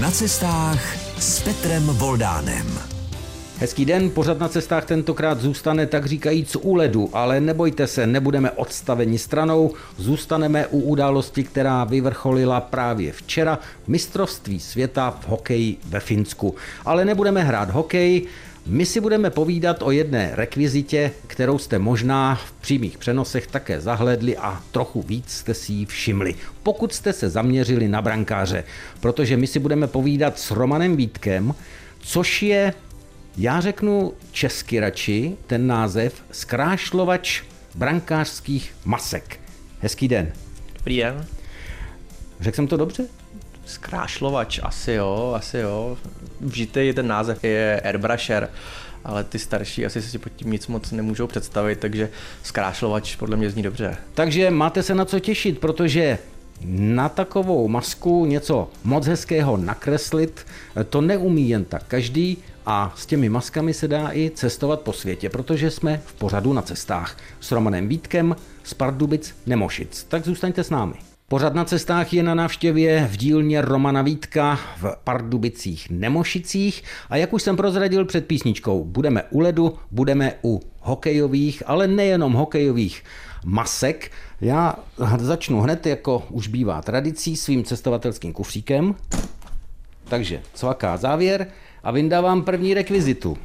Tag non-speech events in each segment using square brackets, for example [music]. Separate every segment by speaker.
Speaker 1: Na cestách s Petrem Voldánem.
Speaker 2: Hezký den, pořad na cestách tentokrát zůstane tak říkajíc u ledu, ale nebojte se, nebudeme odstaveni stranou, zůstaneme u události, která vyvrcholila právě včera mistrovství světa v hokeji ve Finsku. Ale nebudeme hrát hokej, my si budeme povídat o jedné rekvizitě, kterou jste možná v přímých přenosech také zahledli a trochu víc jste si ji všimli, pokud jste se zaměřili na brankáře, protože my si budeme povídat s Romanem Vítkem, což je, já řeknu česky radši, ten název, zkrášlovač brankářských masek. Hezký den.
Speaker 3: Dobrý den.
Speaker 2: Řekl jsem to dobře?
Speaker 3: Zkrášlovač, asi jo, asi jo. Vžitý ten název je airbrusher, ale ty starší asi si pod tím nic moc nemůžou představit, takže zkrášlovač podle mě zní dobře.
Speaker 2: Takže máte se na co těšit, protože na takovou masku něco moc hezkého nakreslit, to neumí jen tak každý a s těmi maskami se dá i cestovat po světě, protože jsme v pořadu na cestách s Romanem Vítkem z Pardubic Nemošic. Tak zůstaňte s námi. Pořad na cestách je na návštěvě v dílně Romana Vítka v Pardubicích Nemošicích a jak už jsem prozradil před písničkou, budeme u ledu, budeme u hokejových, ale nejenom hokejových masek. Já začnu hned, jako už bývá tradicí, svým cestovatelským kufříkem. Takže cvaká závěr a vyndávám první rekvizitu.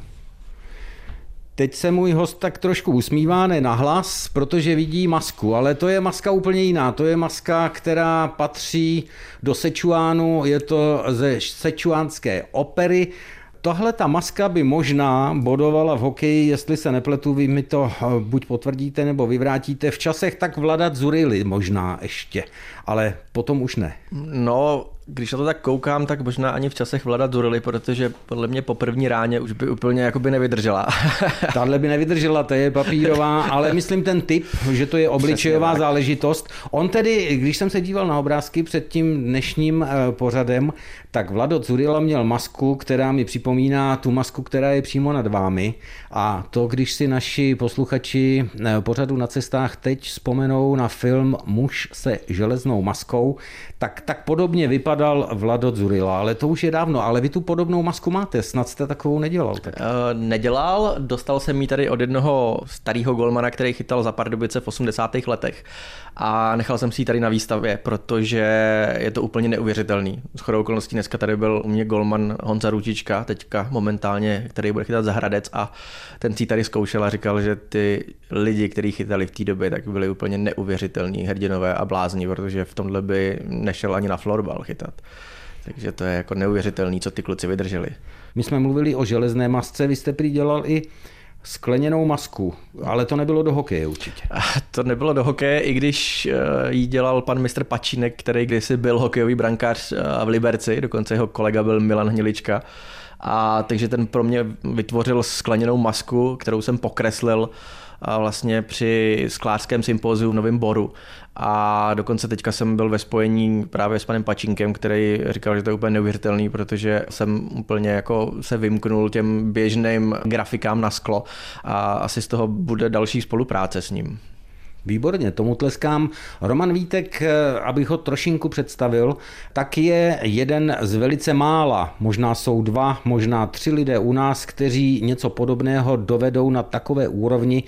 Speaker 2: Teď se můj host tak trošku usmívá, ne na hlas, protože vidí masku, ale to je maska úplně jiná. To je maska, která patří do Sečuánu, je to ze sečuánské opery. Tahle ta maska by možná bodovala v hokeji, jestli se nepletu, vy mi to eh, buď potvrdíte nebo vyvrátíte, v časech tak vladat Zurily možná ještě, ale potom už ne.
Speaker 3: No, když na to tak koukám, tak možná ani v časech Vlada Durely, protože podle mě po první ráně už by úplně jakoby nevydržela. [laughs]
Speaker 2: Tahle by nevydržela, to je papírová, ale myslím ten typ, že to je obličejová záležitost. On tedy, když jsem se díval na obrázky před tím dnešním eh, pořadem, tak Vlado Zurila měl masku, která mi připomíná tu masku, která je přímo nad vámi. A to, když si naši posluchači eh, pořadu na cestách teď vzpomenou na film Muž se železnou maskou, tak tak podobně vypadá vypadal Vlado Zurila, ale to už je dávno, ale vy tu podobnou masku máte, snad jste takovou nedělal. Tak. Uh,
Speaker 3: nedělal, dostal jsem ji tady od jednoho starého golmana, který chytal za Pardubice v 80. letech a nechal jsem si ji tady na výstavě, protože je to úplně neuvěřitelný. S chodou okolností dneska tady byl u mě golman Honza Rutička, teďka momentálně, který bude chytat za Hradec a ten si tady zkoušel a říkal, že ty lidi, kteří chytali v té době, tak byli úplně neuvěřitelní hrdinové a blázni, protože v tomhle by nešel ani na florbal chytat. Takže to je jako neuvěřitelný, co ty kluci vydrželi.
Speaker 2: My jsme mluvili o železné masce, vy jste prý dělal i skleněnou masku, ale to nebylo do hokeje určitě.
Speaker 3: To nebylo do hokeje, i když eh, ji dělal pan mistr Pačinek, který kdysi byl hokejový brankář eh, v Liberci, dokonce jeho kolega byl Milan Hnilička. A takže ten pro mě vytvořil skleněnou masku, kterou jsem pokreslil a vlastně při sklářském sympóziu v Novém Boru. A dokonce teďka jsem byl ve spojení právě s panem Pačinkem, který říkal, že to je úplně neuvěřitelný, protože jsem úplně jako se vymknul těm běžným grafikám na sklo a asi z toho bude další spolupráce s ním.
Speaker 2: Výborně, tomu tleskám. Roman Vítek, eh, abych ho trošinku představil, tak je jeden z velice mála, možná jsou dva, možná tři lidé u nás, kteří něco podobného dovedou na takové úrovni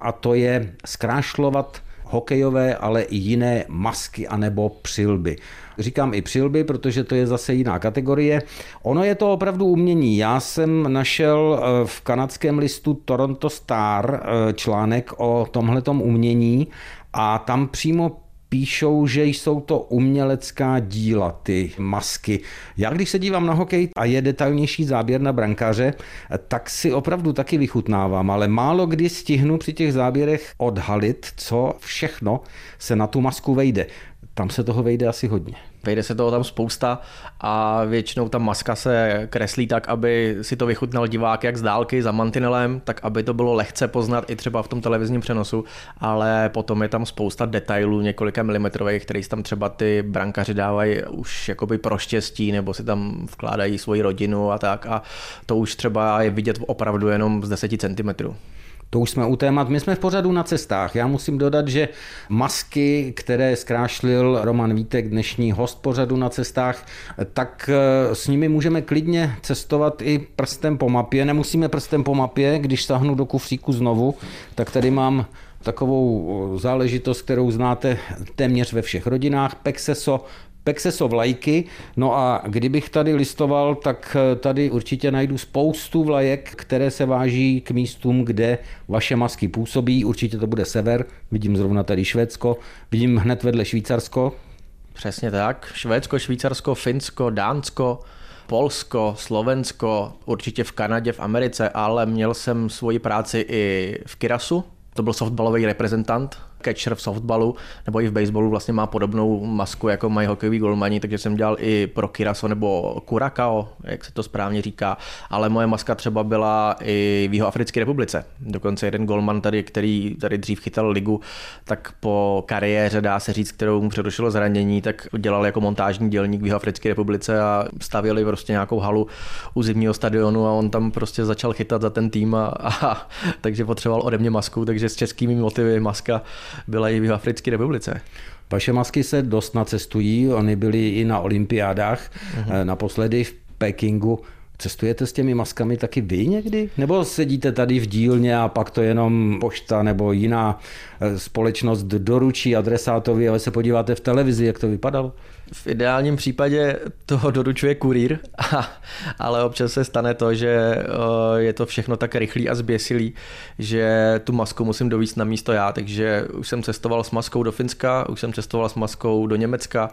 Speaker 2: a to je zkrášlovat hokejové, ale i jiné masky anebo přilby. Říkám i přilby, protože to je zase jiná kategorie. Ono je to opravdu umění. Já jsem našel eh, v kanadském listu Toronto Star eh, článek o tomhletom umění a tam přímo píšou, že jsou to umělecká díla, ty masky. Já když se dívám na hokej a je detailnější záběr na brankáře, tak si opravdu taky vychutnávám, ale málo kdy stihnu při těch záběrech odhalit, co všechno se na tu masku vejde. Tam se toho vejde asi hodně.
Speaker 3: Vejde se toho tam spousta a většinou ta maska se kreslí tak, aby si to vychutnal divák jak z dálky za mantinelem, tak aby to bylo lehce poznat i třeba v tom televizním přenosu, ale potom je tam spousta detailů několika milimetrových, které tam třeba ty brankaři dávají už jakoby pro štěstí, nebo si tam vkládají svoji rodinu a tak a to už třeba je vidět opravdu jenom z 10 cm.
Speaker 2: To už jsme u témat. My jsme v pořadu na cestách. Já musím dodat, že masky, které zkrášlil Roman Vítek, dnešní host pořadu na cestách, tak eh, s nimi můžeme klidně cestovat i prstem po mapě. Nemusíme prstem po mapě, když sahnu do kufříku znovu, tak tady mám takovou záležitost, kterou znáte téměř ve všech rodinách, Pexeso Pexeso vlajky. No a kdybych tady listoval, tak eh, tady určitě najdu spoustu vlajek, které se váží k místům, kde vaše masky působí. Určitě to bude sever, vidím zrovna tady Švédsko, vidím hned vedle Švýcarsko.
Speaker 3: Přesně tak. Švédsko, Švýcarsko, Finsko, Dánsko, Polsko, Slovensko, určitě v Kanadě, v Americe, ale měl jsem svoji práci i v Kirasu. To byl softballový reprezentant catcher v softballu nebo i v baseballu vlastně má podobnou masku, jako mají hokejoví golmani, takže jsem dělal i pro Kiraso nebo Curacao, jak se to správně říká, ale moje maska třeba byla i v Jihoafrické republice. Dokonce jeden golman tady, který tady dřív chytal ligu, tak po kariéře, dá se říct, kterou mu předošlo zranění, tak dělal jako montážní dělník v Jihoafrické republice a stavěli prostě nějakou halu u zimního stadionu a on tam prostě začal chytat za ten tým a, a takže potřeboval ode mě masku, takže s českými motivy maska byla i v Africké republice.
Speaker 2: Vaše masky se dost nacestují, oni byli i na olympiádách, uh-huh. naposledy v Pekingu. Cestujete s těmi maskami taky vy někdy? Nebo sedíte tady v dílně a pak to jenom pošta nebo jiná eh, společnost doručí adresátovi, ale se podíváte v televizi, jak to vypadalo?
Speaker 3: V ideálním případě toho doručuje kurýr, [laughs] ale občas se stane to, že je to všechno tak rychlý a zběsilý, že tu masku musím dovíct na místo já, takže už jsem cestoval s maskou do Finska, už jsem cestoval s maskou do Německa,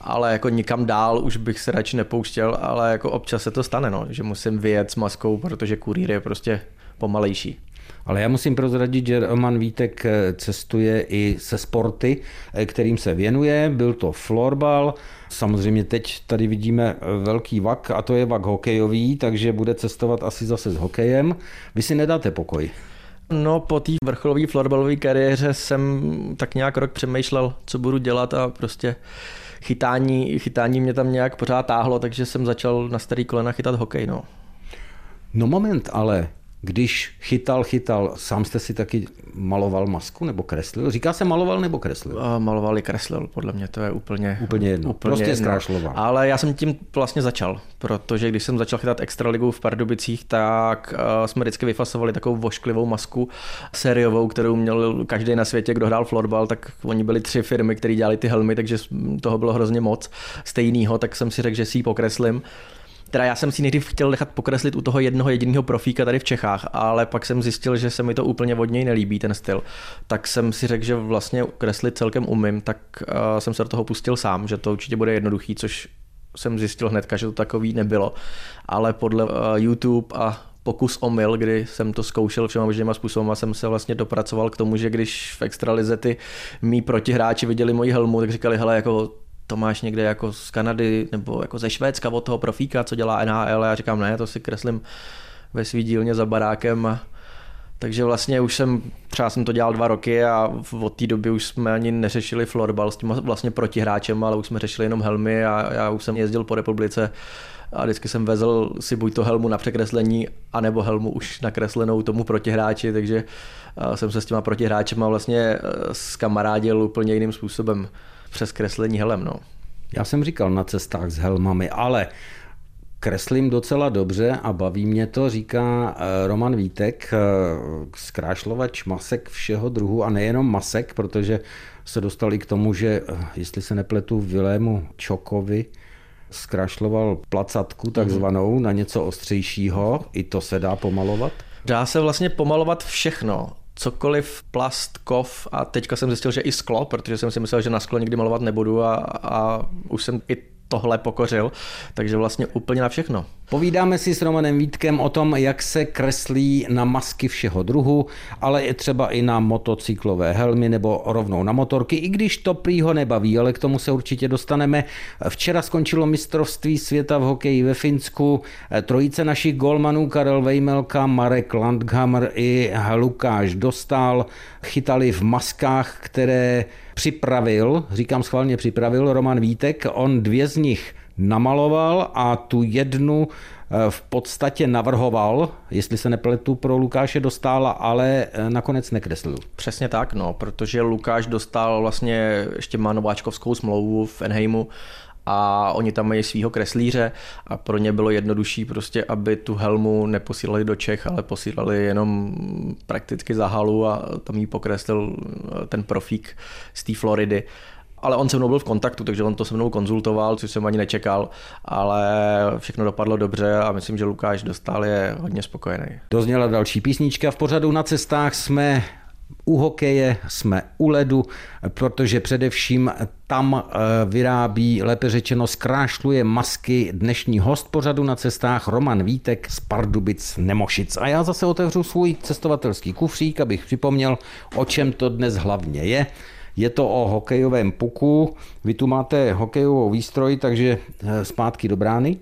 Speaker 3: ale jako nikam dál už bych se radši nepouštěl, ale jako občas se to stane, no, že musím vyjet s maskou, protože kurýr je prostě pomalejší.
Speaker 2: Ale já musím prozradit, že Roman Vítek eh, cestuje i se sporty, eh, kterým se věnuje. Byl to florbal, samozřejmě teď tady vidíme eh, velký vak a to je vak hokejový, takže bude cestovat asi zase s hokejem. Vy si nedáte pokoj.
Speaker 3: No po té vrcholové florbalové kariéře jsem tak nějak rok přemýšlel, co budu dělat a prostě chytání, chytání mě tam nějak pořád táhlo, takže jsem začal na starý kolena chytat hokej. No.
Speaker 2: No moment, ale když chytal, chytal, sám jste si taky maloval masku nebo kreslil? Říká se maloval nebo kreslil?
Speaker 3: A maloval i kreslil, podle mě to je úplně...
Speaker 2: Úplně jedno, úplně prostě zkrášloval.
Speaker 3: Ale já jsem tím vlastně začal, protože když jsem začal chytat extraligu v Pardubicích, tak eh, jsme vždycky vyfasovali takovou vošklivou masku sériovou, kterou měl každý na světě, kdo hrál florbal, tak oni byli tři firmy, které dělali ty helmy, takže toho bylo hrozně moc stejného, tak jsem si řekl, že si ji pokreslím. Teda já jsem si nejdřív chtěl nechat pokreslit u toho jednoho jediného profíka tady v Čechách, ale pak jsem zjistil, že se mi to úplně od něj nelíbí, ten styl. Tak jsem si řekl, že vlastně kreslit celkem umím, tak uh, jsem se do toho pustil sám, že to určitě bude jednoduchý, což jsem zjistil hnedka, že to takový nebylo. Ale podle uh, YouTube a pokus omyl, kdy jsem to zkoušel všema možnýma způsobem a jsem se vlastně dopracoval k tomu, že když v extralize ty mý protihráči viděli moji helmu, tak říkali, hele, jako to máš někde jako z Kanady nebo jako ze Švédska od toho profíka, co dělá NHL a já říkám, ne, to si kreslím ve svý dílně za barákem. Takže vlastně už jsem, třeba jsem to dělal dva roky a od té doby už jsme ani neřešili florbal s tím vlastně protihráčem, ale už jsme řešili jenom helmy a já už jsem jezdil po republice a vždycky jsem vezl si buď to helmu na překreslení, anebo helmu už nakreslenou tomu protihráči, takže jsem se s těma protihráčema vlastně skamarádil e, úplně jiným způsobem přes kreslení helem. No.
Speaker 2: Já jsem říkal na cestách s helmami, ale kreslím docela dobře a baví mě to, říká eh, Roman Vítek, eh, zkrášlovač masek všeho druhu a nejenom masek, protože se dostali k tomu, že eh, jestli se nepletu Vilému Čokovi, zkrášloval placatku takzvanou na něco ostřejšího, i to se dá pomalovat?
Speaker 3: Dá se vlastně pomalovat všechno cokoliv, plast, kov a teďka jsem zjistil, že i sklo, protože jsem si myslel, že na sklo nikdy malovat nebudu a, a už jsem i tohle pokořil, takže vlastně úplně na všechno.
Speaker 2: Povídáme si s Romanem Vítkem o tom, jak se kreslí na masky všeho druhu, ale i třeba i na motocyklové helmy nebo rovnou na motorky, i když to prý ho nebaví, ale k tomu se určitě dostaneme. Včera skončilo mistrovství světa v hokeji ve Finsku. Trojice našich golmanů Karel Vejmelka, Marek Landhammer i Lukáš Dostal chytali v maskách, které připravil, říkám schválně připravil, Roman Vítek. On dvě z nich namaloval a tu jednu eh, v podstatě navrhoval, jestli se nepletu, pro Lukáše dostala, ale eh, nakonec nekreslil.
Speaker 3: Přesně tak, no, protože Lukáš dostal vlastně ještě má nováčkovskou smlouvu v Enheimu a oni tam mají svého kreslíře a pro ně bylo jednodušší prostě, aby tu helmu neposílali do Čech, ale posílali jenom prakticky za halu a tam jí pokreslil eh, ten profík z té Floridy ale on se mnou byl v kontaktu, takže on to se mnou konzultoval, což jsem ani nečekal, ale všechno dopadlo dobře a myslím, že Lukáš dostal je hodně spokojený.
Speaker 2: Dozněla další písnička v pořadu na cestách jsme u hokeje, jsme u ledu, protože především tam eh, vyrábí, lépe řečeno, zkrášluje masky dnešní host pořadu na cestách Roman Vítek z Pardubic Nemošic. A já zase otevřu svůj cestovatelský kufřík, abych připomněl, o čem to dnes hlavně je. Je to o hokejovém puku. Vy tu máte hokejovou výstroj, takže eh, zpátky do brány.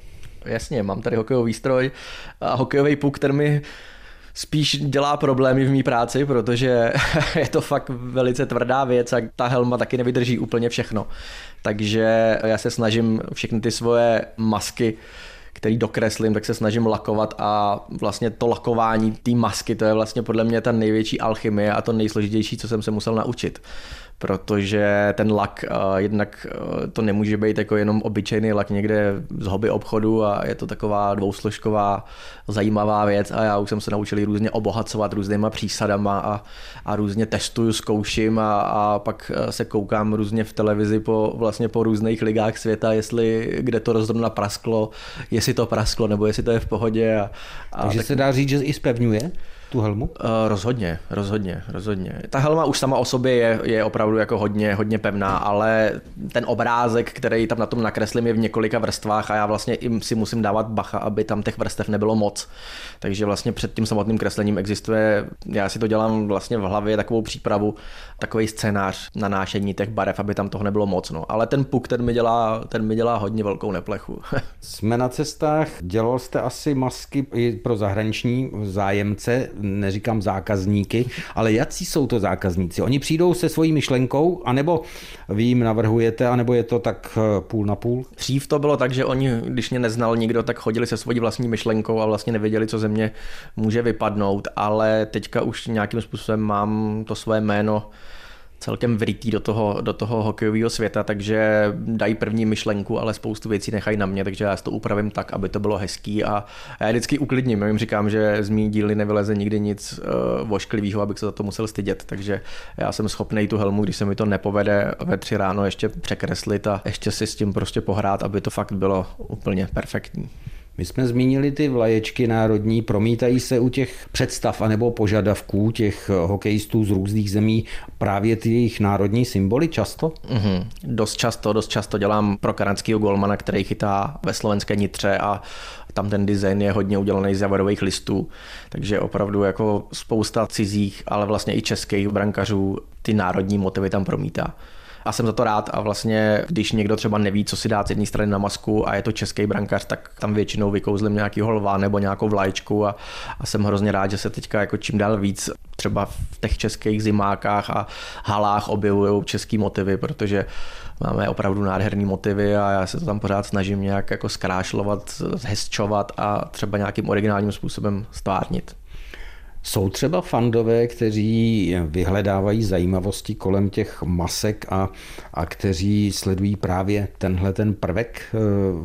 Speaker 3: Jasně, mám tady hokejový výstroj a hokejový puk, ten mi spíš dělá problémy v mý práci, protože [laughs] je to fakt velice tvrdá věc a ta helma taky nevydrží úplně všechno. Takže já se snažím všechny ty svoje masky který dokreslím, tak se snažím lakovat a vlastně to lakování té masky, to je vlastně podle mě ta největší alchymie a to nejsložitější, co jsem se musel naučit protože ten lak uh, jednak uh, to nemůže být jako jenom obyčejný lak někde z hobby obchodu a je to taková dvousložková zajímavá věc a já už jsem se naučil různě obohacovat různýma přísadama a, a různě testuju, zkouším a, a pak eh, se koukám různě v televizi po, vlastně po různých ligách světa, jestli kde to rozhodně prasklo, jestli to prasklo nebo jestli to je v pohodě. A,
Speaker 2: a Takže tak... se dá říct, že i spevňuje? Tu helmu? Uh,
Speaker 3: rozhodně, rozhodně, rozhodně. Ta helma už sama o sobě je, je opravdu jako hodně, hodně pevná, ale ten obrázek, který tam na tom nakreslím, je v několika vrstvách a já vlastně si musím dávat bacha, aby tam těch vrstev nebylo moc. Takže vlastně před tím samotným kreslením existuje, já si to dělám vlastně v hlavě takovou přípravu, takový scénář na nášení těch barev, aby tam toho nebylo moc. No. Ale ten puk, ten mi dělá, ten mi dělá hodně velkou neplechu. [laughs]
Speaker 2: Jsme na cestách, dělal jste asi masky i pro zahraniční zájemce, neříkám zákazníky, ale jaký jsou to zákazníci? Oni přijdou se svojí myšlenkou, anebo vy jim navrhujete, anebo je to tak eh, půl na půl?
Speaker 3: Dřív to bylo tak, že oni, když mě neznal nikdo, tak chodili se svojí vlastní myšlenkou a vlastně nevěděli, co ze mě může vypadnout, ale teďka už nějakým způsobem mám to své jméno celkem vrytý do toho, do toho hokejového světa, takže dají první myšlenku, ale spoustu věcí nechají na mě, takže já to upravím tak, aby to bylo hezký a já vždycky uklidním. Já jim říkám, že z mý díly nevyleze nikdy nic uh, vošklivého, abych se za to musel stydět, takže já jsem schopný tu helmu, když se mi to nepovede ve tři ráno ještě překreslit a ještě si s tím prostě pohrát, aby to fakt bylo úplně perfektní.
Speaker 2: My jsme zmínili ty vlaječky národní, promítají se u těch představ anebo požadavků těch hokejistů z různých zemí právě ty jejich národní symboly často?
Speaker 3: Mm-hmm. Dost často, dost často dělám pro kanadského golmana, který chytá ve slovenské nitře a tam ten design je hodně udělaný z javorových listů, takže opravdu jako spousta cizích, ale vlastně i českých brankařů ty národní motivy tam promítá a jsem za to rád a vlastně, když někdo třeba neví, co si dát z jedné strany na masku a je to český brankář, tak tam většinou vykouzlím nějakýho lva nebo nějakou vlajčku a, a jsem hrozně rád, že se teďka jako čím dál víc třeba v těch českých zimákách a halách objevují český motivy, protože máme opravdu nádherný motivy a já se to tam pořád snažím nějak jako zkrášlovat, zhezčovat a třeba nějakým originálním způsobem stvárnit.
Speaker 2: Jsou třeba fandové, kteří vyhledávají zajímavosti kolem těch masek a, a kteří sledují právě tenhle ten prvek eh,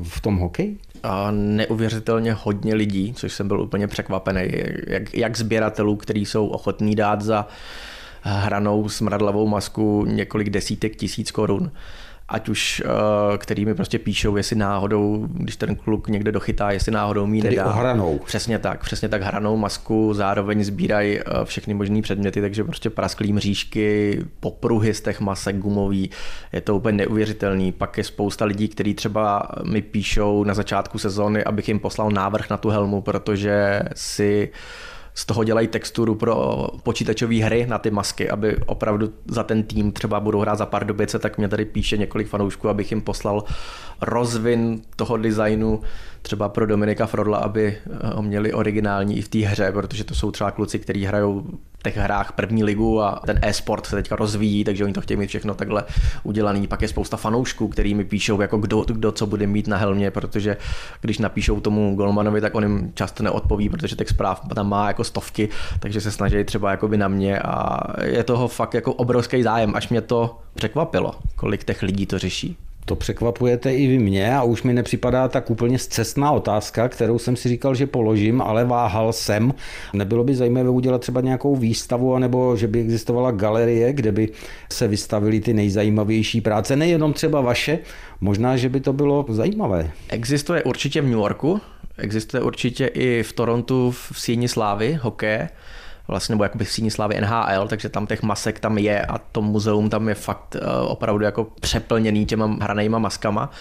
Speaker 2: v tom hokeji?
Speaker 3: A neuvěřitelně hodně lidí, což jsem byl úplně překvapený, jak, jak sběratelů, kteří jsou ochotní dát za hranou smradlavou masku několik desítek tisíc korun ať už uh, který mi prostě píšou, jestli náhodou, když ten kluk někde dochytá, jestli náhodou mít
Speaker 2: nedá. hranou.
Speaker 3: Přesně tak, přesně tak hranou masku, zároveň sbírají uh, všechny možné předměty, takže prostě prasklý mřížky, popruhy z těch masek gumový, je to úplně neuvěřitelný. Pak je spousta lidí, kteří třeba mi píšou na začátku sezóny, abych jim poslal návrh na tu helmu, protože si uh, z toho dělají texturu pro počítačové hry na ty masky, aby opravdu za ten tým třeba budou hrát za pár dobice, tak mě tady píše několik fanoušků, abych jim poslal rozvin toho designu třeba pro Dominika Frodla, aby ho měli originální i v té hře, protože to jsou třeba kluci, kteří hrajou těch hrách první ligu a ten e-sport se teďka rozvíjí, takže oni to chtějí mít všechno takhle udělaný. Pak je spousta fanoušků, který mi píšou, jako kdo, kdo co bude mít na helmě, protože když napíšou tomu Golmanovi, tak on jim často neodpoví, protože těch zpráv tam má jako stovky, takže se snaží třeba jakoby na mě a je toho fakt jako obrovský zájem, až mě to překvapilo, kolik těch lidí to řeší.
Speaker 2: To překvapujete i vy mě a už mi nepřipadá tak úplně zcestná otázka, kterou jsem si říkal, že položím, ale váhal jsem. Nebylo by zajímavé udělat třeba nějakou výstavu, nebo že by existovala galerie, kde by se vystavily ty nejzajímavější práce, nejenom třeba vaše, možná, že by to bylo zajímavé.
Speaker 3: Existuje určitě v New Yorku, existuje určitě i v Torontu v síni slávy hokeje, vlastně, nebo jakoby síní slávy NHL, takže tam těch masek tam je a to muzeum tam je fakt eh, opravdu jako přeplněný těma hranejma maskama.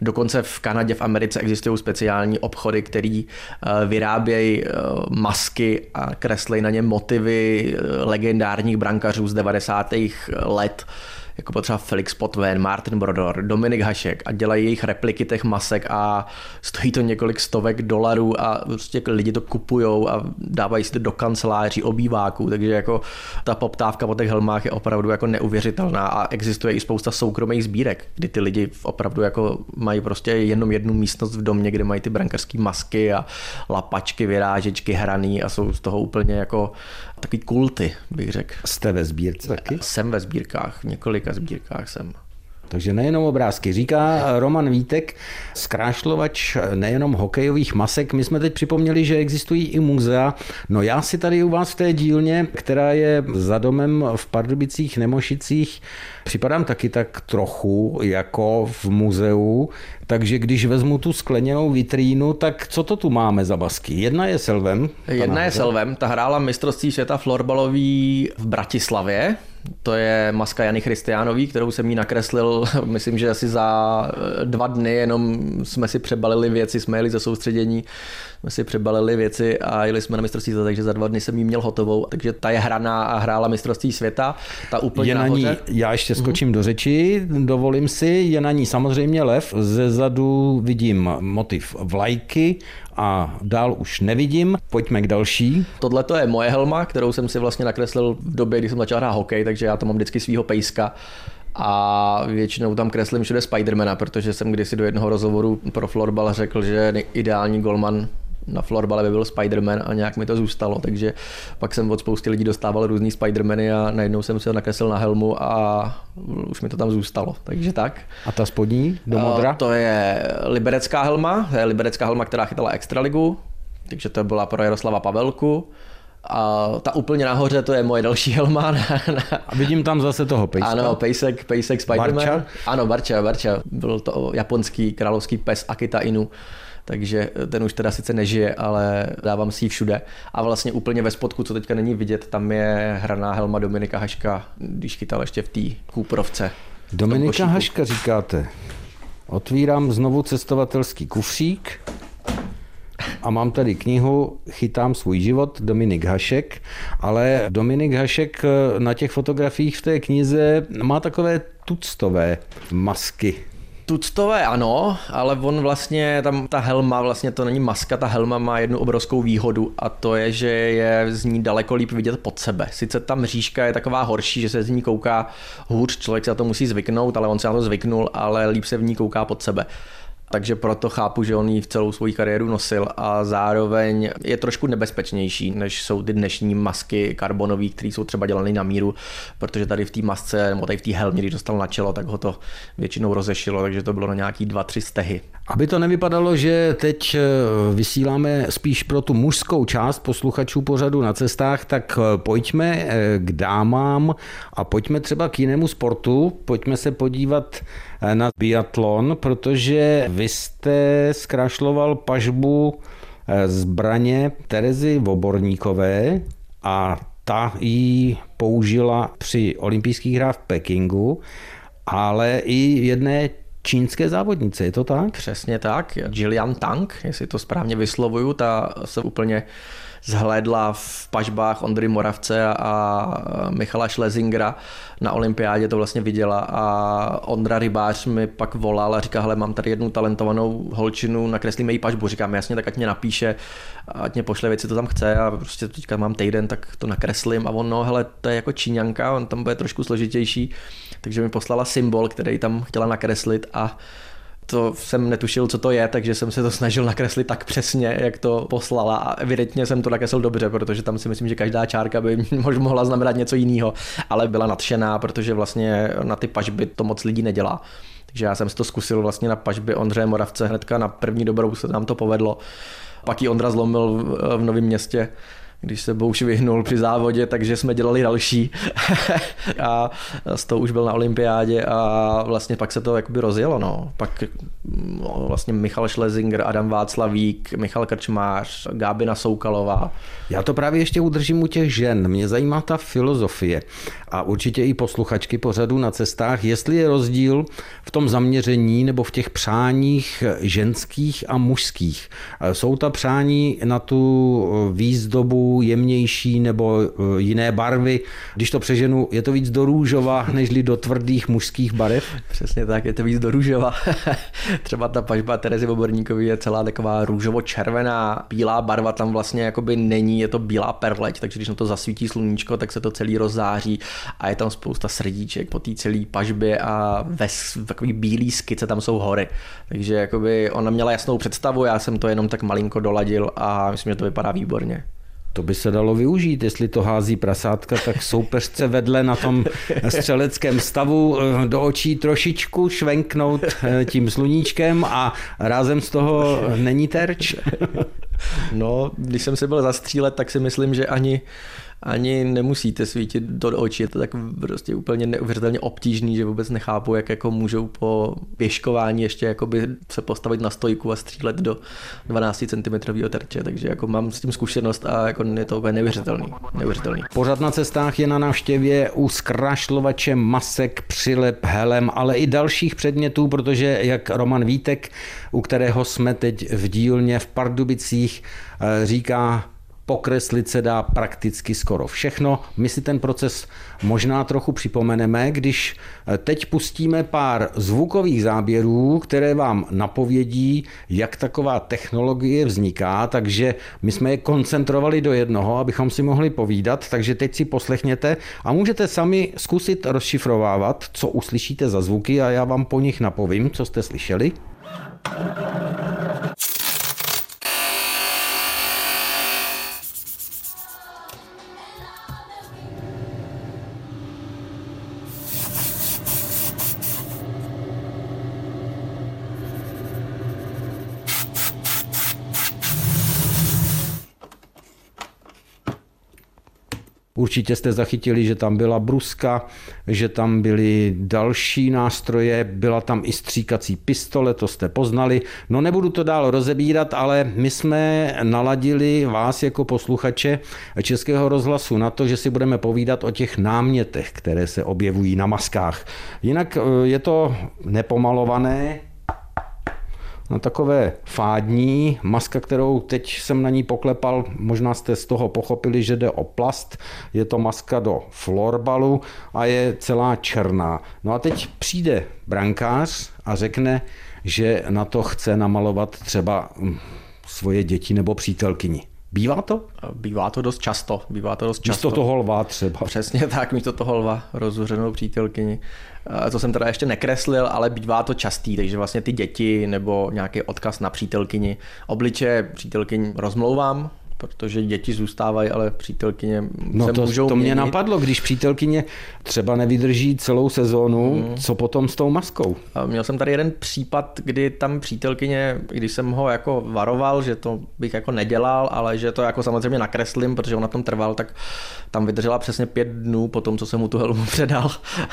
Speaker 3: Dokonce v Kanadě, v Americe existují speciální obchody, které eh, vyrábějí eh, masky a kreslí na ně motivy legendárních brankařů z 90. let jako potřeba Felix Potven, Martin Brodor, Dominik Hašek a dělají jejich repliky těch masek a stojí to několik stovek dolarů a prostě lidi to kupujou a dávají si to do kanceláří, obýváků, takže jako ta poptávka po těch helmách je opravdu jako neuvěřitelná a existuje i spousta soukromých sbírek, kdy ty lidi opravdu jako mají prostě jenom jednu místnost v domě, kde mají ty brankarské masky a lapačky, vyrážečky hraný a jsou z toho úplně jako takový kulty, bych řekl.
Speaker 2: Jste ve sbírce taky?
Speaker 3: Jsem ve sbírkách, v několika sbírkách jsem.
Speaker 2: Takže nejenom obrázky. Říká Roman Vítek, zkrášlovač nejenom hokejových masek. My jsme teď připomněli, že existují i muzea. No já si tady u vás v té dílně, která je za domem v Pardubicích Nemošicích, připadám taky tak trochu jako v muzeu. Takže když vezmu tu skleněnou vitrínu, tak co to tu máme za basky? Jedna je Selvem.
Speaker 3: Jedna je Selvem, ta hrála mistrovství světa florbalový v Bratislavě to je maska Jany Christianový, kterou jsem jí nakreslil, [laughs] myslím, že asi za eh, dva dny, jenom jsme si přebalili věci, jsme jeli ze soustředění, jsme si přebalili věci a jeli jsme na mistrovství světa, takže za dva dny jsem jí měl hotovou. Takže ta je hraná a hrála mistrovství světa. Ta úplně
Speaker 2: je na ní, já ještě skočím mm-hmm. do řeči, dovolím si, je na ní samozřejmě lev, ze zadu vidím motiv vlajky, a dál už nevidím. Pojďme k další.
Speaker 3: Tohle to je moje helma, kterou jsem si vlastně nakreslil v době, kdy jsem začal hrát hokej, takže já tam mám vždycky svého pejska a většinou tam kreslím všude Spidermana, protože jsem kdysi do jednoho rozhovoru pro Florbal řekl, že ideální golman na florbale by byl Spider-Man a nějak mi to zůstalo, takže pak jsem od spousty lidí dostával různý Spider-Many a najednou jsem si ho nakreslil na helmu a už mi to tam zůstalo, takže tak.
Speaker 2: A ta spodní do modra?
Speaker 3: To je liberecká helma, to je liberecká helma, která chytala Extraligu, takže to byla pro Jaroslava Pavelku. A ta úplně nahoře, to je moje další helma. [laughs]
Speaker 2: A vidím tam zase toho pejska.
Speaker 3: Ano, pejsek, pejsek Spider-Man. Barča? Ano, Barča, Barča. Byl to japonský královský pes Akita Inu takže ten už teda sice nežije, ale dávám si ji všude. A vlastně úplně ve spodku, co teďka není vidět, tam je hraná helma Dominika Haška, když chytal ještě v té kůprovce.
Speaker 2: Dominika Haška říkáte. Otvírám znovu cestovatelský kufřík a mám tady knihu Chytám svůj život, Dominik Hašek, ale Dominik Hašek na těch fotografiích v té knize má takové tuctové masky.
Speaker 3: Tuctové ano, ale on vlastně, tam ta helma, vlastně to není maska, ta helma má jednu obrovskou výhodu a to je, že je z ní daleko líp vidět pod sebe. Sice ta mřížka je taková horší, že se z ní kouká hůř, člověk se na to musí zvyknout, ale on se na to zvyknul, ale líp se v ní kouká pod sebe takže proto chápu, že on ji v celou svou kariéru nosil a zároveň je trošku nebezpečnější, než jsou ty dnešní masky karbonové, které jsou třeba dělané na míru, protože tady v té masce, nebo tady v té helmě, když dostal na čelo, tak ho to většinou rozešilo, takže to bylo na nějaký dva, tři stehy.
Speaker 2: Aby to nevypadalo, že teď eh, vysíláme spíš pro tu mužskou část posluchačů pořadu na cestách, tak eh, pojďme eh, k dámám a pojďme třeba k jinému sportu. Pojďme se podívat na biatlon, protože vy jste zkrašloval pažbu zbraně Terezy Voborníkové a ta ji použila při olympijských hrách v Pekingu, ale i jedné čínské závodnice, je to tak?
Speaker 3: Přesně tak. Jilian Tang, jestli to správně vyslovuju, ta se úplně zhlédla v pažbách Ondry Moravce a Michala Schlesingera na olympiádě to vlastně viděla. A Ondra Rybář mi pak volal a říká, hele, mám tady jednu talentovanou holčinu, nakreslíme její pažbu. Říkám, jasně, tak ať mě napíše, ať mě pošle věci, to tam chce a prostě teďka mám týden, tak to nakreslím. A on, no hele, to je jako Číňanka, on tam bude trošku složitější, takže mi poslala symbol, který tam chtěla nakreslit a to jsem netušil, co to je, takže jsem se to snažil nakreslit tak přesně, jak to poslala a evidentně jsem to nakreslil dobře, protože tam si myslím, že každá čárka by [laughs] mohla znamenat něco jiného, ale byla nadšená, protože vlastně na ty pažby to moc lidí nedělá. Takže já jsem si to zkusil vlastně na pažby Ondřeje Moravce hnedka na první dobrou se nám to povedlo. Pak ji Ondra zlomil v Novém městě když se Bouš vyhnul při závodě, takže jsme dělali další [laughs] a z toho už byl na olympiádě a vlastně pak se to jakoby rozjelo, no. Pak no, vlastně Michal Schlesinger, Adam Václavík, Michal Krčmář, Gábina Soukalová.
Speaker 2: Já to právě ještě udržím u těch žen. Mě zajímá ta filozofie a určitě i posluchačky pořadu na cestách, jestli je rozdíl v tom zaměření nebo v těch přáních ženských a mužských. Jsou ta přání na tu výzdobu jemnější nebo eh, jiné barvy. Když to přeženu, je to víc do růžova, nežli do tvrdých mužských barev?
Speaker 3: Přesně tak, je to víc do růžova. [laughs] Třeba ta pažba Terezy Oborníkový je celá taková růžovo-červená, bílá barva tam vlastně jakoby není, je to bílá perleť, takže když na to zasvítí sluníčko, tak se to celý rozzáří a je tam spousta srdíček po té celé pažbě a ve takový bílý skice tam jsou hory. Takže jakoby ona měla jasnou představu, já jsem to jenom tak malinko doladil a myslím, že to vypadá výborně.
Speaker 2: To by se dalo využít, jestli to hází prasátka, tak soupeřce vedle na tom střeleckém stavu eh, do očí trošičku švenknout eh, tím sluníčkem a rázem z toho není terč.
Speaker 3: No, když jsem se byl zastřílet, tak si myslím, že ani ani nemusíte svítit do očí, je to tak prostě úplně neuvěřitelně obtížný, že vůbec nechápu, jak jako můžou po běžkování ještě se postavit na stojku a střílet do 12 cm terče, takže jako mám s tím zkušenost a jako je to úplně neuvěřitelný. neuvěřitelný.
Speaker 2: Pořad na cestách je na návštěvě u zkrašlovače masek, přilep, helem, ale i dalších předmětů, protože jak Roman Vítek, u kterého jsme teď v dílně v Pardubicích, eh, říká, pokreslit se dá prakticky skoro všechno. My si ten proces možná trochu připomeneme, když eh, teď pustíme pár zvukových záběrů, které vám napovědí, jak taková technologie vzniká, takže my jsme je koncentrovali do jednoho, abychom si mohli povídat, takže teď si poslechněte a můžete sami zkusit rozšifrovávat, co uslyšíte za zvuky a já vám po nich napovím, co jste slyšeli. Určitě jste zachytili, že tam byla bruska, že tam byly další nástroje, byla tam i stříkací pistole, to jste poznali. No nebudu to dál rozebírat, ale my jsme naladili vás jako posluchače Českého rozhlasu na to, že si budeme povídat o těch námětech, které se objevují na maskách. Jinak eh, je to nepomalované, no, takové fádní. Maska, kterou teď jsem na ní poklepal, možná jste z toho pochopili, že jde o plast. Je to maska do florbalu a je celá černá. No a teď přijde brankář a řekne, že na to chce namalovat třeba hm, svoje děti nebo přítelkyni. Bývá to?
Speaker 3: Bývá to dost často. Bývá to dost často.
Speaker 2: Místo toho lva třeba.
Speaker 3: Přesně tak, místo toho lva, rozuřenou přítelkyni. To jsem teda ještě nekreslil, ale bývá to častý, takže vlastně ty děti nebo nějaký odkaz na přítelkyni. Obliče přítelkyni rozmlouvám, protože děti zůstávají, ale přítelkyně
Speaker 2: no
Speaker 3: se
Speaker 2: to,
Speaker 3: můžou
Speaker 2: to mě
Speaker 3: měnit.
Speaker 2: napadlo, když přítelkyně třeba nevydrží celou sezónu, hmm. co potom s tou maskou?
Speaker 3: A měl jsem tady jeden případ, kdy tam přítelkyně, když jsem ho jako varoval, že to bych jako nedělal, ale že to jako samozřejmě nakreslím, protože on na tom trval, tak tam vydržela přesně pět dnů po tom, co jsem mu tu helmu [laughs] předal.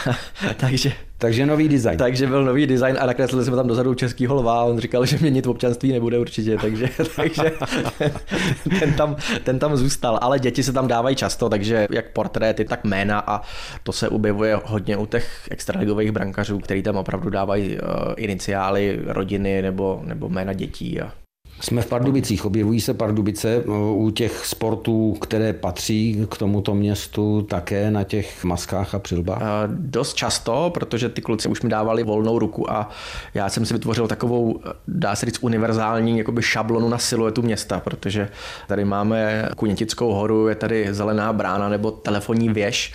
Speaker 3: [laughs] takže
Speaker 2: takže nový design.
Speaker 3: Takže byl nový design a nakreslili jsme tam dozadu českýho lva. On říkal, že měnit občanství nebude určitě, takže, [laughs] takže [laughs] ten, tam, ten tam zůstal. Ale děti se tam dávají často, takže jak portréty, tak jména a to se objevuje hodně u těch extraligových brankařů, který tam opravdu dávají uh, iniciály rodiny nebo, nebo jména dětí. A
Speaker 2: Jsme v Pardubicích, objevují se Pardubice u těch sportů, které patří k tomuto městu, také na těch maskách a přilbách?
Speaker 3: Dost často, protože ty kluci už mi dávali volnou ruku a já jsem si vytvořil takovou, dá se říct, univerzální jakoby šablonu na siluetu města, protože tady máme Kunětickou horu, je tady zelená brána nebo telefonní věž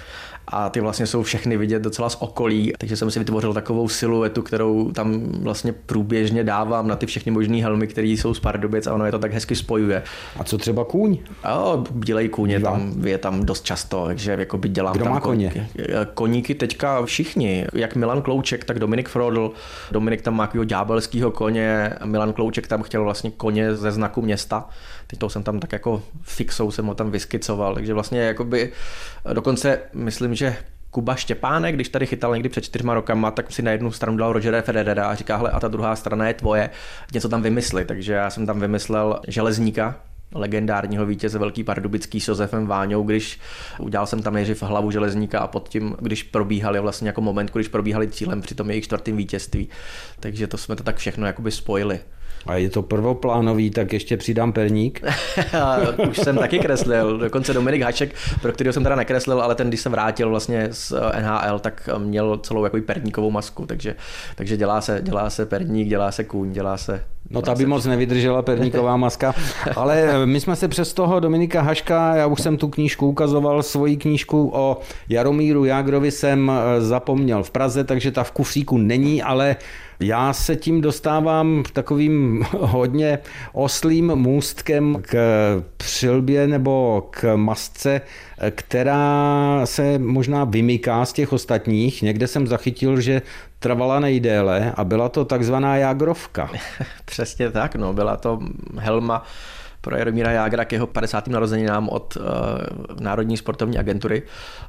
Speaker 3: a ty vlastně jsou všechny vidět docela z okolí, takže jsem si vytvořil takovou siluetu, kterou tam vlastně průběžně dávám na ty všechny možné helmy, které jsou z Pardubic a ono je to tak hezky spojuje.
Speaker 2: A co třeba kůň?
Speaker 3: A bílej kůň je tam, je tam dost často, takže jako by dělám
Speaker 2: Kdo
Speaker 3: tam
Speaker 2: má koně?
Speaker 3: Koníky teďka všichni, jak Milan Klouček, tak Dominik Frodl. Dominik tam má takového ďábelského koně, Milan Klouček tam chtěl vlastně koně ze znaku města, teď to jsem tam tak jako fixou jsem ho tam vyskicoval, takže vlastně jakoby dokonce myslím, že Kuba Štěpánek, když tady chytal někdy před čtyřma rokama, tak si na jednu stranu dal Rogera Federera a říká, hele, a ta druhá strana je tvoje, něco tam vymysli. Takže já jsem tam vymyslel železníka, legendárního vítěze Velký Pardubický s Josefem Váňou, když udělal jsem tam nejdřív hlavu železníka a pod tím, když probíhali vlastně jako moment, když probíhali cílem při tom jejich čtvrtém vítězství. Takže to jsme to tak všechno jakoby spojili.
Speaker 2: A je to prvoplánový, tak ještě přidám perník. [laughs]
Speaker 3: Už jsem taky kreslil, dokonce Dominik Haček, pro kterého jsem teda nekreslil, ale ten, když se vrátil vlastně z eh, NHL, tak měl celou jako perníkovou masku, takže, takže dělá, se, dělá se perník, dělá se kůň, dělá se
Speaker 2: No ta by moc nevydržela perníková [laughs] maska, ale eh, my jsme se přes toho Dominika Haška, já už jsem tu knížku ukazoval, svoji knížku o Jaromíru Jágrovi jsem eh, zapomněl v Praze, takže ta v kufříku není, ale já se tím dostávám takovým hodně oslým můstkem k přilbě nebo k masce, která se možná vymyká z těch ostatních. Někde jsem zachytil, že trvala nejdéle a byla to takzvaná jágrovka. [laughs]
Speaker 3: Přesně tak, no, byla to helma pro Jaromíra Jágra k jeho 50. narozeninám od uh, Národní sportovní agentury.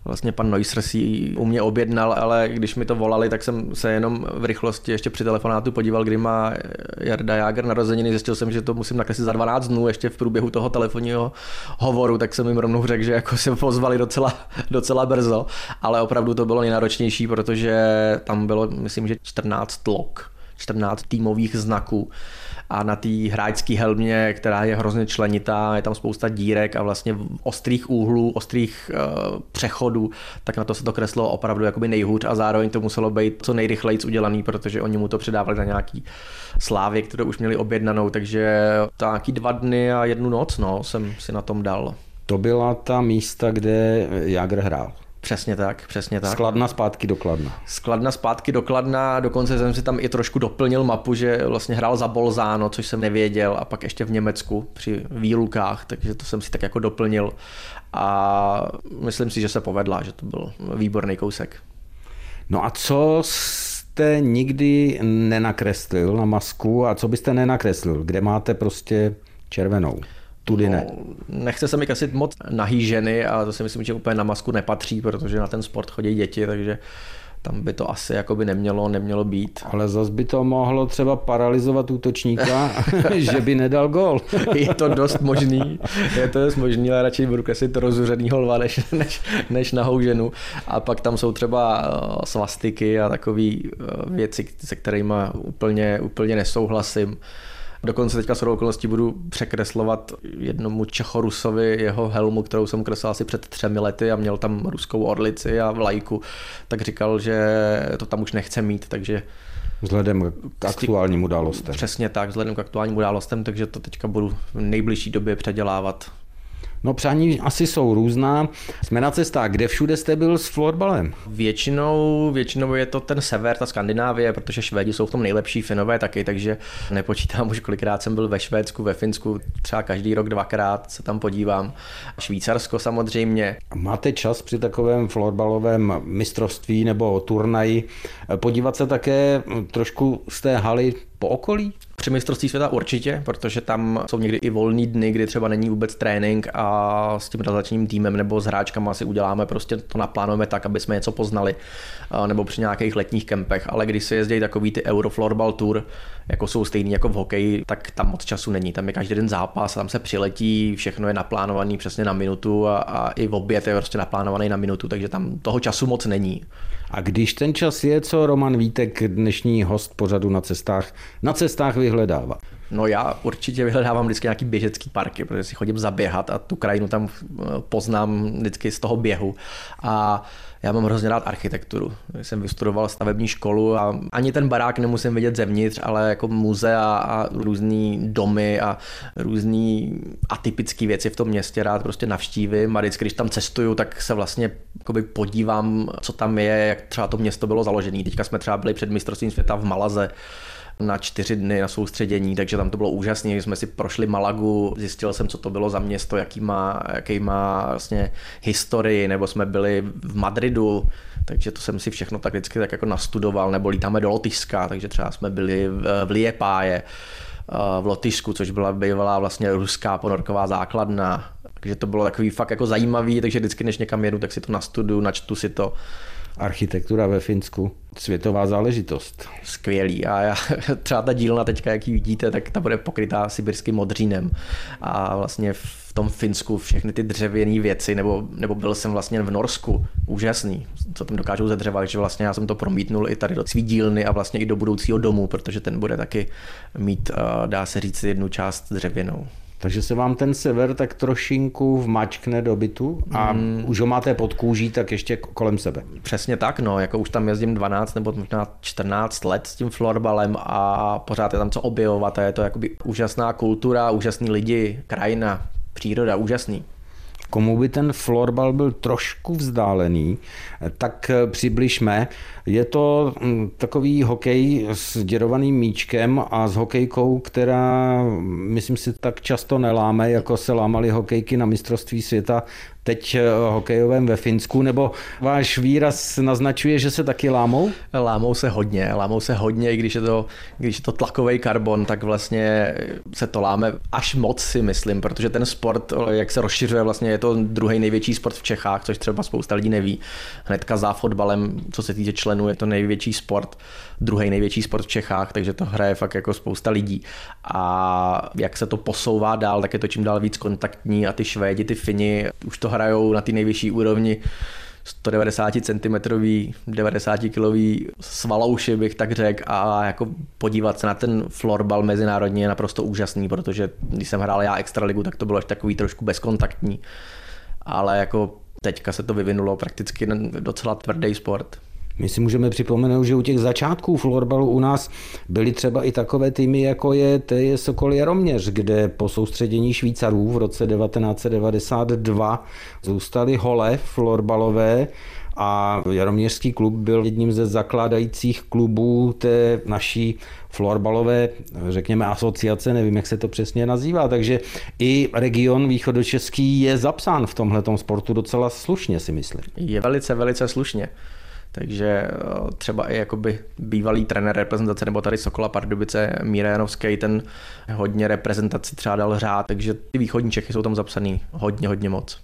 Speaker 3: Vlastně pan Neusser si ji u mě objednal, ale když mi to volali, tak jsem se jenom v rychlosti ještě při telefonátu podíval, kdy má Jarda Jágr narozeniny. Zjistil jsem, že to musím nakreslit za 12 dnů ještě v průběhu toho telefonního hovoru, tak jsem jim rovnou řekl, že jako se pozvali docela, [laughs] docela brzo, ale opravdu to bylo nejnáročnější, protože tam bylo, myslím, že 14 lok 14 týmových znaků a na té hráčské helmě, která je hrozně členitá, je tam spousta dírek a vlastně ostrých úhlů, ostrých uh, přechodů, tak na to se to kreslo opravdu jakoby nejhůř a zároveň to muselo být co nejrychleji udělaný, protože oni mu to předávali na nějaký slávy, které už měli objednanou, takže taky dva dny a jednu noc no, jsem si na tom dal.
Speaker 2: To byla ta místa, kde Jagr hrál.
Speaker 3: Přesně tak, přesně tak.
Speaker 2: Skladna zpátky do Kladna.
Speaker 3: Skladna zpátky do Kladna, dokonce jsem si tam i trošku doplnil mapu, že vlastně hrál za Bolzáno, což jsem nevěděl, a pak ještě v Německu při výlukách, takže to jsem si tak jako doplnil. A myslím si, že se povedla, že to byl výborný kousek.
Speaker 2: No a co jste nikdy nenakreslil na masku a co byste nenakreslil? Kde máte prostě červenou? Tudy ne. No,
Speaker 3: nechce se mi kasit moc nahý ženy a to si myslím, že úplně na masku nepatří, protože na ten sport chodí děti, takže tam by to asi jakoby nemělo, nemělo být.
Speaker 2: Ale zas by to mohlo třeba paralizovat útočníka, [laughs] že by nedal gol. [laughs]
Speaker 3: je to dost možný, je to dost možný, ale radši budu kreslit rozuřenýho lva než, [laughs] než, než nahou ženu. A pak tam jsou třeba eh, svastiky a takové eh, věci, se kterými úplně, úplně nesouhlasím. Dokonce teďka s okolností budu překreslovat jednomu Čechorusovi jeho helmu, kterou jsem kreslil asi před třemi lety a měl tam ruskou orlici a vlajku, tak říkal, že to tam už nechce mít, takže
Speaker 2: Vzhledem k aktuálním událostem.
Speaker 3: Přesně tak, vzhledem k aktuálním událostem, takže to teďka budu v nejbližší době předělávat.
Speaker 2: No přání asi jsou různá. Jsme na cestách. Kde všude jste byl s florbalem?
Speaker 3: Většinou, většinou je to ten sever, ta Skandinávie, protože Švédi jsou v tom nejlepší, Finové taky, takže nepočítám už kolikrát jsem byl ve Švédsku, ve Finsku, třeba každý rok dvakrát se tam podívám. Švýcarsko samozřejmě.
Speaker 2: Máte čas při takovém florbalovém mistrovství nebo turnaji podívat se také trošku z té haly po okolí?
Speaker 3: Při mistrovství světa určitě, protože tam jsou někdy i volný dny, kdy třeba není vůbec trénink a s tím realizačním týmem nebo s hráčkama si uděláme prostě to naplánujeme tak, aby jsme něco poznali, nebo při nějakých letních kempech, ale když se jezdí takový ty Euroflorbal Tour, jako jsou stejný jako v hokeji, tak tam moc času není. Tam je každý den zápas, tam se přiletí, všechno je naplánovaný přesně na minutu a, a i v oběd je prostě naplánovaný na minutu, takže tam toho času moc není.
Speaker 2: A když ten čas je, co Roman Vítek, dnešní host pořadu na cestách, na cestách vyhledává?
Speaker 3: No já určitě vyhledávám vždycky nějaký běžecký parky, protože si chodím zaběhat a tu krajinu tam eh, poznám vždycky z toho běhu. A já mám hrozně rád architekturu. Jsem vystudoval stavební školu a ani ten barák nemusím vidět zevnitř, ale jako muzea a různý domy a různý atypické věci v tom městě rád prostě navštívím a vždycky, když tam cestuju, tak se vlastně podívám, co tam je, jak třeba to město bylo založené. Teďka jsme třeba byli před mistrovstvím světa v Malaze, na čtyři dny na soustředění, takže tam to bylo úžasné. Jsme si prošli Malagu, zjistil jsem, co to bylo za město, jaký má, jaký má vlastně historii, nebo jsme byli v Madridu, takže to jsem si všechno tak vždycky tak jako nastudoval, nebo lítáme do Lotyšska, takže třeba jsme byli v, Liepáje, eh, v Lotyšsku, což byla bývalá vlastně ruská ponorková základna, takže to bylo takový fakt jako zajímavý, takže vždycky než někam jedu, tak si to nastuduju, načtu si to
Speaker 2: architektura ve Finsku světová záležitost.
Speaker 3: Skvělý. A já, [laughs] třeba ta dílna teďka, jak ji vidíte, tak ta bude pokrytá sibirským modřínem. A vlastně v tom Finsku všechny ty dřevěné věci, nebo, nebo byl jsem vlastně v Norsku, úžasný, co tam dokážou ze dřeva, takže vlastně já jsem to promítnul i tady do svý dílny a vlastně i do budoucího domu, protože ten bude taky mít, dá se říct, jednu část dřevěnou.
Speaker 2: Takže se vám ten sever tak trošinku vmačkne do bytu a mm. už ho máte pod kůží, tak ještě kolem sebe.
Speaker 3: Přesně tak, no, jako už tam jezdím 12 nebo možná 14 let s tím florbalem a pořád je tam co objevovat a je to jakoby úžasná kultura, úžasní lidi, krajina, příroda, úžasný
Speaker 2: komu by ten florbal byl trošku vzdálený, tak přibližme. Je to mm, takový hokej s děrovaným míčkem a s hokejkou, která, myslím si, tak často neláme, jako se lámaly hokejky na mistrovství světa teď eh, hokejovém ve Finsku, nebo váš výraz naznačuje, že se taky lámou?
Speaker 3: Lámou se hodně, lámou se hodně, i když je to, když je to tlakový karbon, tak vlastně se to láme až moc si myslím, protože ten sport, jak se rozšiřuje, vlastně je to druhý největší sport v Čechách, což třeba spousta lidí neví. Hnedka za fotbalem, co se týče členů, je to největší sport, druhý největší sport v Čechách, takže to hraje fakt jako spousta lidí. A jak se to posouvá dál, tak je to čím dál víc kontaktní a ty Švédi, ty Fini už to hrajou na té nejvyšší úrovni 190 cm, 90 kg svalouši bych tak řekl a jako podívat se na ten florbal mezinárodní je naprosto úžasný, protože když jsem hrál já extraligu, tak to bylo až takový trošku bezkontaktní, ale jako teďka se to vyvinulo prakticky docela tvrdý sport.
Speaker 2: My si můžeme připomenout, že u těch začátků florbalu u nás byly třeba i takové týmy, jako je TJ Sokol Jaroměř, kde po soustředění Švýcarů v roce 1992 zůstaly hole florbalové a Jaroměřský klub byl jedním ze zakládajících klubů té naší florbalové, řekněme, asociace, nevím, jak se to přesně nazývá, takže i region východočeský je zapsán v tomhle sportu docela slušně, si myslím.
Speaker 3: Je velice, velice slušně. Takže eh, třeba i jakoby bývalý trenér reprezentace nebo tady Sokola Pardubice Míra Janovský, ten hodně reprezentaci třeba dal řád, takže ty východní Čechy jsou tam zapsaný hodně, hodně moc.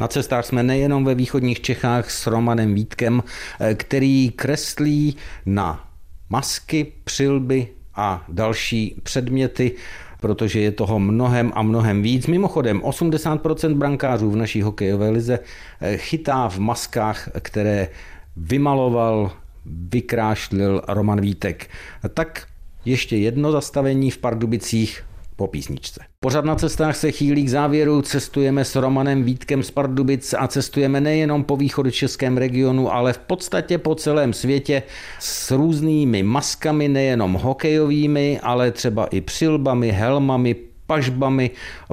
Speaker 2: Na cestách jsme nejenom ve východních Čechách s Romanem Vítkem, eh, který kreslí na masky, přilby a další předměty, protože je toho mnohem a mnohem víc. Mimochodem, 80% brankářů v naší hokejové lize eh, chytá v maskách, které vymaloval, vykrášlil Roman Vítek. Tak ještě jedno zastavení v Pardubicích po písničce. Pořád na cestách se chýlí k závěru, cestujeme s Romanem Vítkem z Pardubic a cestujeme nejenom po východočeském regionu, ale v podstatě po celém světě s různými maskami, nejenom hokejovými, ale třeba i přilbami, helmami, pažbami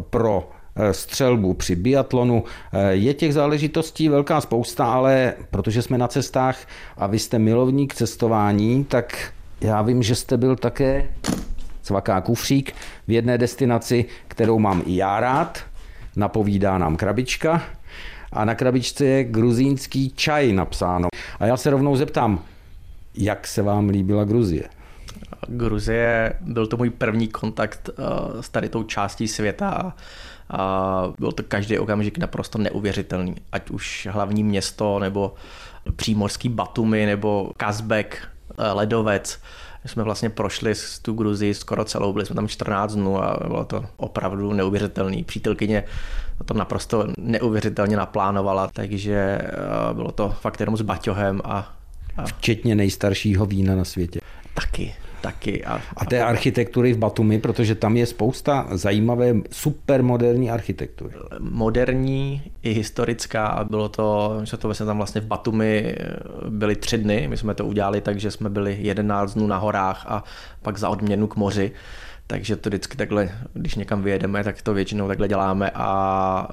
Speaker 2: pro střelbu při biatlonu. Eh, je těch záležitostí velká spousta, ale protože jsme na cestách a vy jste milovník cestování, tak já vím, že jste byl také cvaká kufřík v jedné destinaci, kterou mám i já rád. Napovídá nám krabička a na krabičce je gruzínský čaj napsáno. A já se rovnou zeptám, jak se vám líbila Gruzie?
Speaker 3: Gruzie byl to můj první kontakt eh, s tady tou částí světa a byl to každý okamžik naprosto neuvěřitelný. Ať už hlavní město, nebo přímorský Batumi, nebo Kazbek, eh, Ledovec. My jsme vlastně prošli z tu Gruzii skoro celou, byli jsme tam 14 dnů a bylo to opravdu neuvěřitelný. Přítelkyně to naprosto neuvěřitelně naplánovala, takže eh, bylo to fakt jenom s baťohem a,
Speaker 2: a... Včetně nejstaršího vína na světě.
Speaker 3: Taky. Taky.
Speaker 2: A, a té architektury v Batumi, protože tam je spousta zajímavé supermoderní architektury.
Speaker 3: Moderní i historická a bylo to, že to vlastně tam vlastně v Batumi byly tři dny, my jsme to udělali tak, že jsme byli 11 dnů na horách a pak za odměnu k moři. Takže to vždycky takhle, když někam vyjedeme, tak to většinou takhle děláme a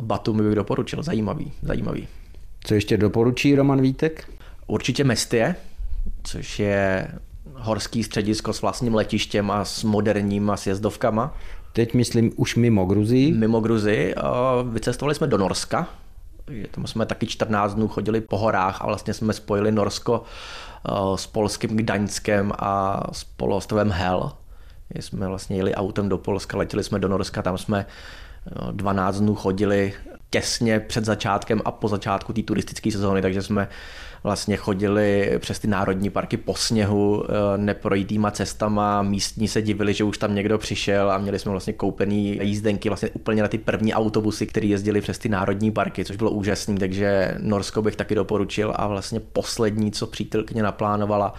Speaker 3: Batumi bych doporučil, zajímavý, zajímavý.
Speaker 2: Co ještě doporučí Roman Vítek?
Speaker 3: Určitě Mestie, což je horský středisko s vlastním letištěm a s moderníma sjezdovkama.
Speaker 2: Teď myslím už mimo Gruzii.
Speaker 3: Mimo Gruzii. Vycestovali jsme do Norska. Tam jsme taky 14 dnů chodili po horách a vlastně jsme spojili Norsko s polským Gdaňskem a s poloostrovem Hel. Jsme vlastně jeli autem do Polska, letěli jsme do Norska, tam jsme 12 dnů chodili těsně před začátkem a po začátku té turistické sezóny, takže jsme vlastně chodili přes ty národní parky po sněhu eh, neprojitýma cestama, místní se divili, že už tam někdo přišel a měli jsme vlastně koupený jízdenky vlastně úplně na ty první autobusy, které jezdili přes ty národní parky, což bylo úžasné, takže Norsko bych taky doporučil a vlastně poslední, co přítelkyně naplánovala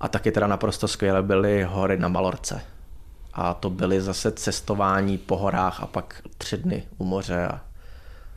Speaker 3: a taky teda naprosto skvěle byly hory na Malorce. A to byly zase cestování po horách a pak tři dny u moře a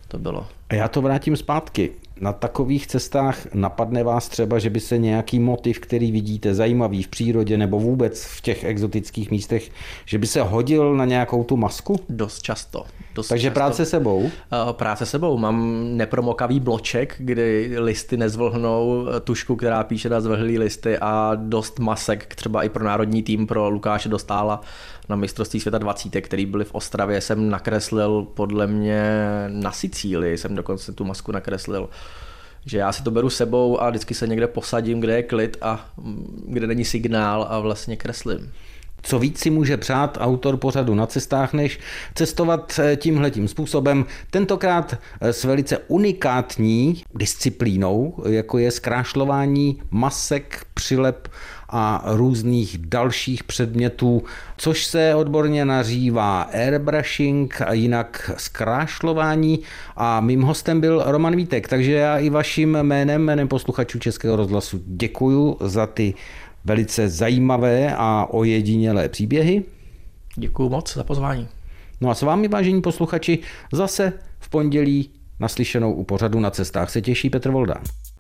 Speaker 3: to bylo.
Speaker 2: A já to vrátím zpátky. Na takových cestách napadne vás třeba, že by se nějaký motiv, který vidíte zajímavý v přírodě nebo vůbec v těch exotických místech, že by se hodil na nějakou tu masku?
Speaker 3: Dost často. Dost
Speaker 2: Takže
Speaker 3: často.
Speaker 2: práce sebou? Uh,
Speaker 3: práce sebou. Mám nepromokavý bloček, kdy listy nezvlhnou, tušku, která píše na zvlhlý listy a dost masek, třeba i pro národní tým, pro Lukáše Dostála na mistrovství světa 20, který byly v Ostravě, jsem nakreslil podle mě na Sicílii, jsem dokonce tu masku nakreslil že já si to beru sebou a vždycky se někde posadím, kde je klid a mm, kde není signál a vlastně kreslím.
Speaker 2: Co víc si může přát autor pořadu na cestách, než cestovat eh, tímhletím způsobem, tentokrát eh, s velice unikátní disciplínou, jako je zkrášlování masek, přilep a různých dalších předmětů, což se odborně nařívá airbrushing a jinak zkrášlování a mým hostem byl Roman Vítek, takže já i vaším jménem, jménem posluchačů Českého rozhlasu děkuju za ty velice zajímavé a ojedinělé příběhy.
Speaker 3: Děkuji moc za pozvání.
Speaker 2: No a s vámi, vážení posluchači, zase v pondělí naslyšenou u pořadu na cestách se těší Petr Voldán.